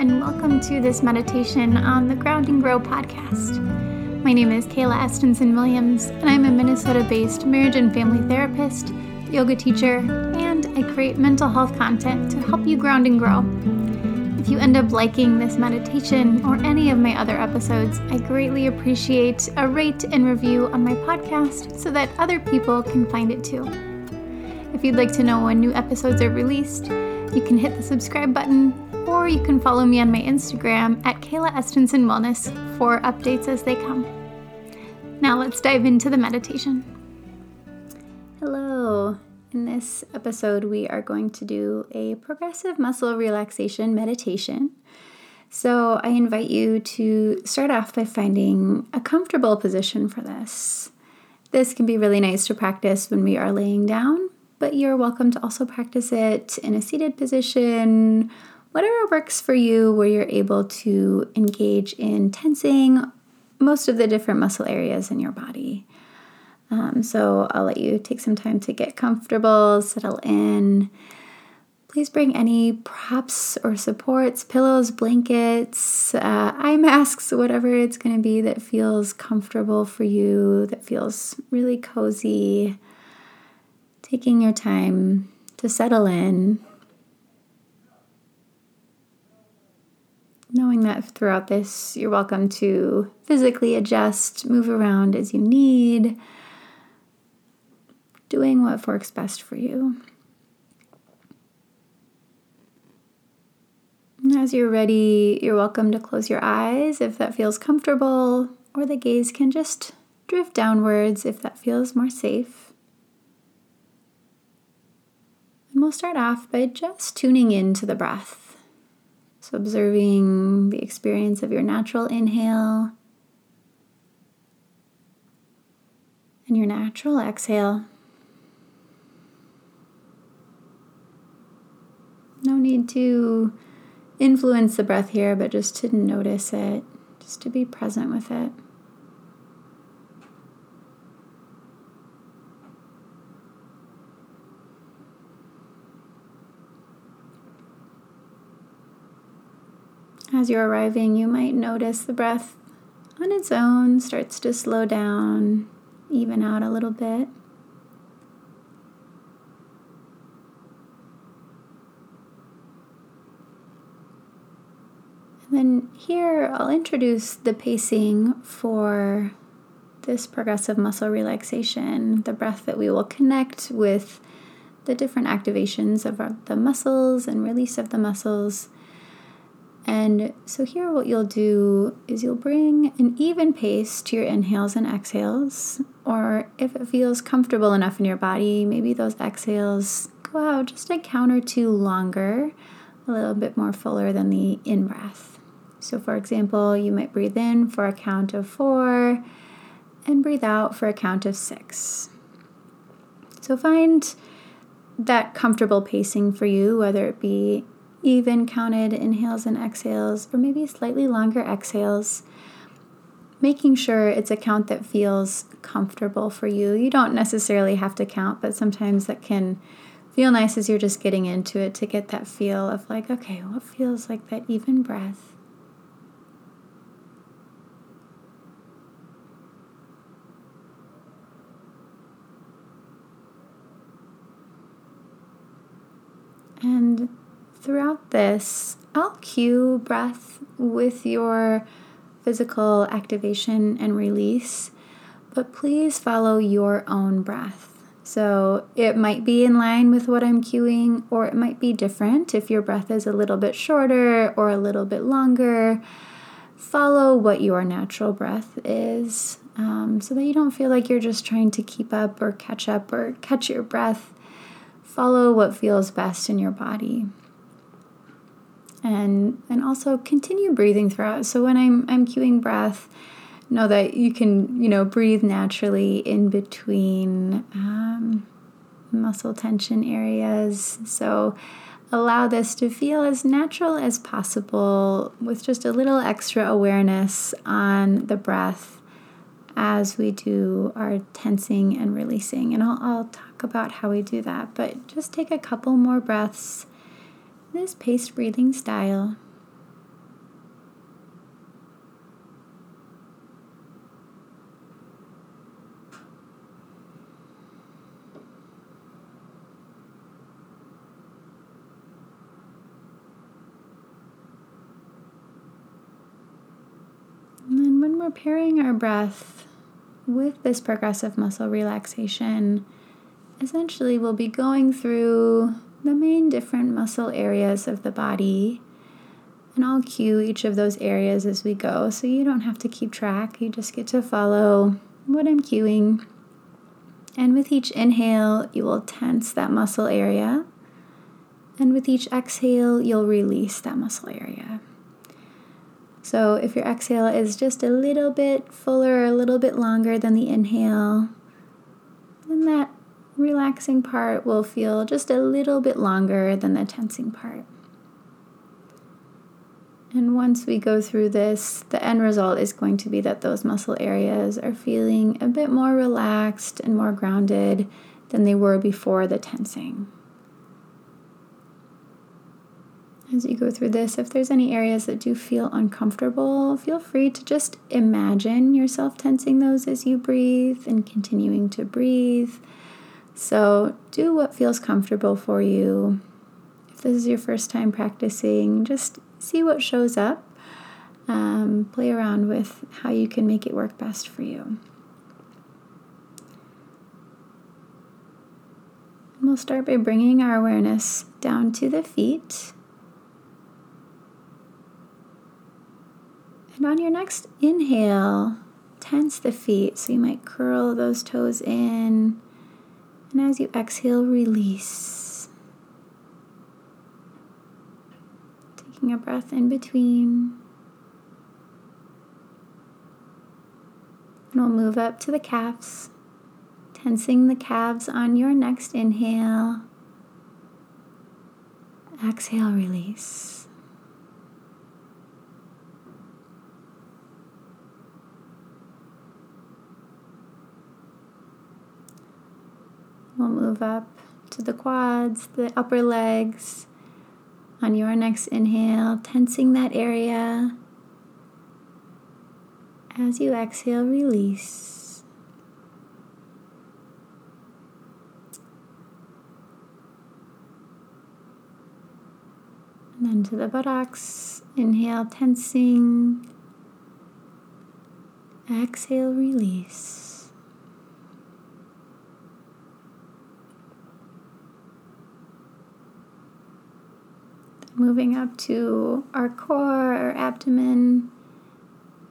and welcome to this meditation on the Ground and Grow podcast. My name is Kayla Estenson Williams, and I'm a Minnesota based marriage and family therapist, yoga teacher, and I create mental health content to help you ground and grow. If you end up liking this meditation or any of my other episodes, I greatly appreciate a rate and review on my podcast so that other people can find it too. If you'd like to know when new episodes are released, you can hit the subscribe button or you can follow me on my Instagram at Kayla Estenson Wellness for updates as they come. Now let's dive into the meditation. Hello. In this episode, we are going to do a progressive muscle relaxation meditation. So, I invite you to start off by finding a comfortable position for this. This can be really nice to practice when we are laying down, but you're welcome to also practice it in a seated position, whatever works for you, where you're able to engage in tensing most of the different muscle areas in your body. Um, so I'll let you take some time to get comfortable, settle in. Please bring any props or supports, pillows, blankets, uh, eye masks, whatever it's going to be that feels comfortable for you, that feels really cozy taking your time to settle in, knowing that throughout this, you're welcome to physically adjust, move around as you need, doing what works best for you. As you're ready, you're welcome to close your eyes if that feels comfortable, or the gaze can just drift downwards if that feels more safe. And we'll start off by just tuning into the breath. So, observing the experience of your natural inhale and your natural exhale. No need to influence the breath here, but just to notice it, just to be present with it. As you're arriving, you might notice the breath on its own starts to slow down, even out a little bit. And then here I'll introduce the pacing for this progressive muscle relaxation, the breath that we will connect with the different activations of our, the muscles and release of the muscles and so, here, what you'll do is you'll bring an even pace to your inhales and exhales, or if it feels comfortable enough in your body, maybe those exhales go out just a count or two longer, a little bit more fuller than the in breath. So, for example, you might breathe in for a count of four and breathe out for a count of six. So, find that comfortable pacing for you, whether it be even counted inhales and exhales, or maybe slightly longer exhales, making sure it's a count that feels comfortable for you. You don't necessarily have to count, but sometimes that can feel nice as you're just getting into it to get that feel of like, okay, what feels like that even breath? And throughout this, I'll cue breath with your physical activation and release, but please follow your own breath. So it might be in line with what I'm cueing, or it might be different if your breath is a little bit shorter or a little bit longer. Follow what your natural breath is um, so that you don't feel like you're just trying to keep up or catch up or catch your breath. Follow what feels best in your body and and also continue breathing throughout. So when I'm I'm cueing breath, know that you can you know breathe naturally in between um, muscle tension areas. So allow this to feel as natural as possible with just a little extra awareness on the breath as we do our tensing and releasing. And I'll, I'll talk about how we do that, but just take a couple more breaths this pace breathing style. And then when we're pairing our breath with this progressive muscle relaxation, essentially we'll be going through the main different muscle areas of the body. And I'll cue each of those areas as we go, so you don't have to keep track. You just get to follow what I'm cueing. And with each inhale, you will tense that muscle area. And with each exhale, you'll release that muscle area. So if your exhale is just a little bit fuller, a little bit longer than the inhale, then that relaxing part will feel just a little bit longer than the tensing part. And once we go through this, the end result is going to be that those muscle areas are feeling a bit more relaxed and more grounded than they were before the tensing. As you go through this, if there's any areas that do feel uncomfortable, feel free to just imagine yourself tensing those as you breathe and continuing to breathe. So, do what feels comfortable for you. If this is your first time practicing, just see what shows up. Um, play around with how you can make it work best for you. We'll start by bringing our awareness down to the feet. And on your next inhale, tense the feet. So you might curl those toes in. And as you exhale, release. taking a breath in between. And we'll move up to the calves, tensing the calves on your next inhale. Exhale, release. We'll move up to the quads, the upper legs, on your next inhale, tensing that area. As you exhale, release. And then to the buttocks, inhale, tensing. Exhale, release. Moving up to our core, our abdomen.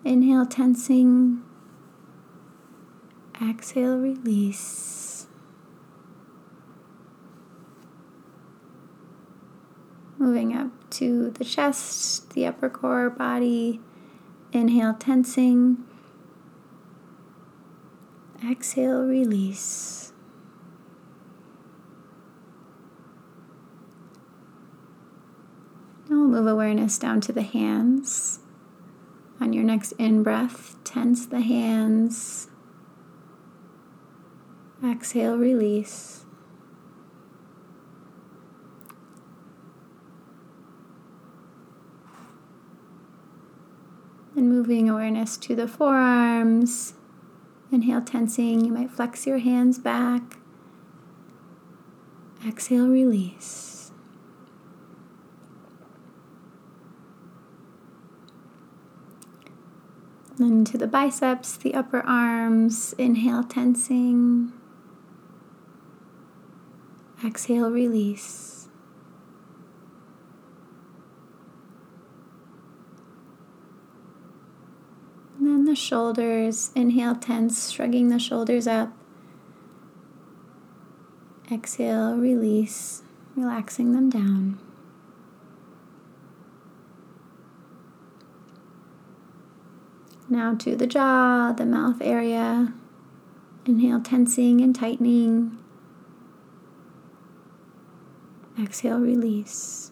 Inhale, tensing. Exhale, release. Moving up to the chest, the upper core, body. Inhale, tensing. Exhale, release. Move awareness down to the hands. On your next in breath, tense the hands. Exhale, release. And moving awareness to the forearms. Inhale, tensing. You might flex your hands back. Exhale, release. Then to the biceps, the upper arms. Inhale, tensing. Exhale, release. And then the shoulders. Inhale, tense, shrugging the shoulders up. Exhale, release, relaxing them down. Now to the jaw, the mouth area. Inhale, tensing and tightening. Exhale, release.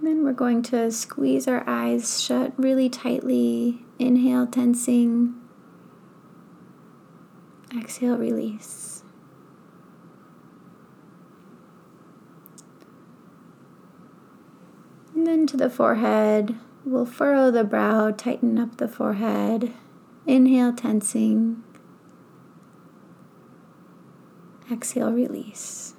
Then we're going to squeeze our eyes shut really tightly. Inhale, tensing. Exhale, release. Then to the forehead. We'll furrow the brow, tighten up the forehead. Inhale, tensing. Exhale, release.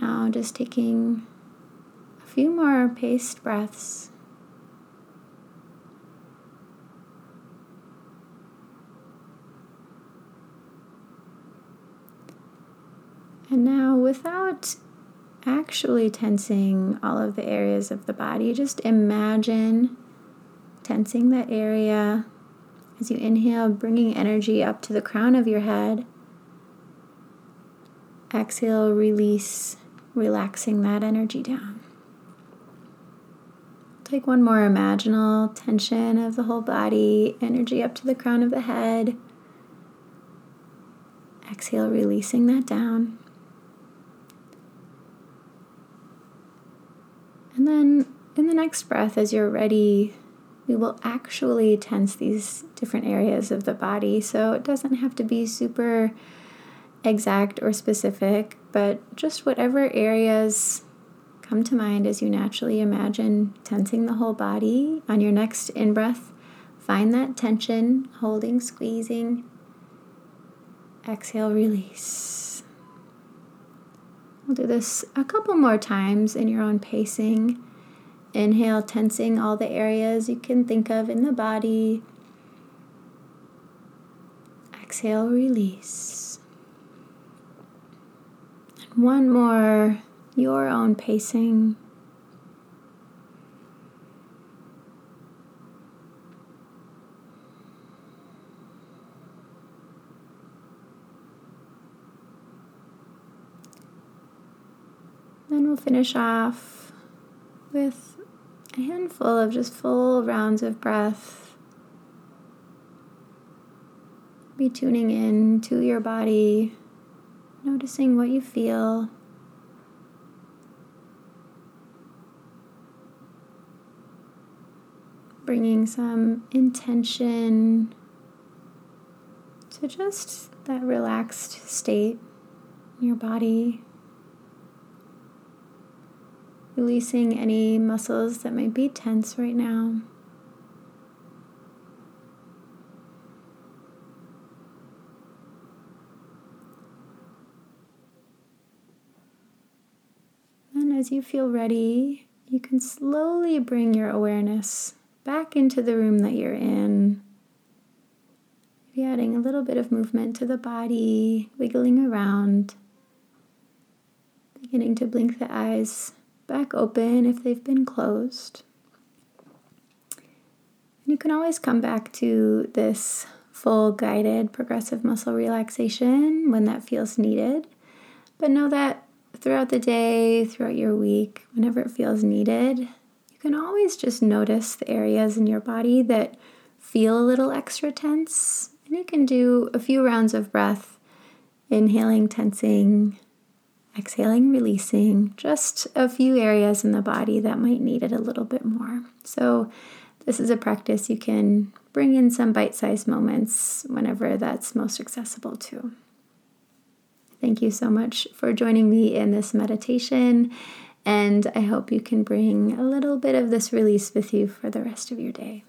Now, just taking a few more paced breaths. And now, without actually tensing all of the areas of the body, just imagine tensing that area as you inhale, bringing energy up to the crown of your head. Exhale, release, relaxing that energy down. Take one more imaginal tension of the whole body, energy up to the crown of the head. Exhale, releasing that down. Then in the next breath, as you're ready, we will actually tense these different areas of the body. So it doesn't have to be super exact or specific, but just whatever areas come to mind as you naturally imagine tensing the whole body. On your next in breath, find that tension, holding, squeezing. Exhale, release. We'll do this a couple more times in your own pacing. Inhale, tensing all the areas you can think of in the body. Exhale, release. And one more, your own pacing. Then we'll finish off with a handful of just full rounds of breath. Be tuning in to your body, noticing what you feel. Bringing some intention to just that relaxed state in your body releasing any muscles that might be tense right now. And as you feel ready, you can slowly bring your awareness back into the room that you're in. Maybe adding a little bit of movement to the body, wiggling around, beginning to blink the eyes back open if they've been closed. And you can always come back to this full guided progressive muscle relaxation when that feels needed. But know that throughout the day, throughout your week, whenever it feels needed, you can always just notice the areas in your body that feel a little extra tense. And you can do a few rounds of breath, inhaling, tensing, exhaling, releasing just a few areas in the body that might need it a little bit more. So, this is a practice you can bring in some bite sized moments whenever that's most accessible to. Thank you so much for joining me in this meditation, and I hope you can bring a little bit of this release with you for the rest of your day.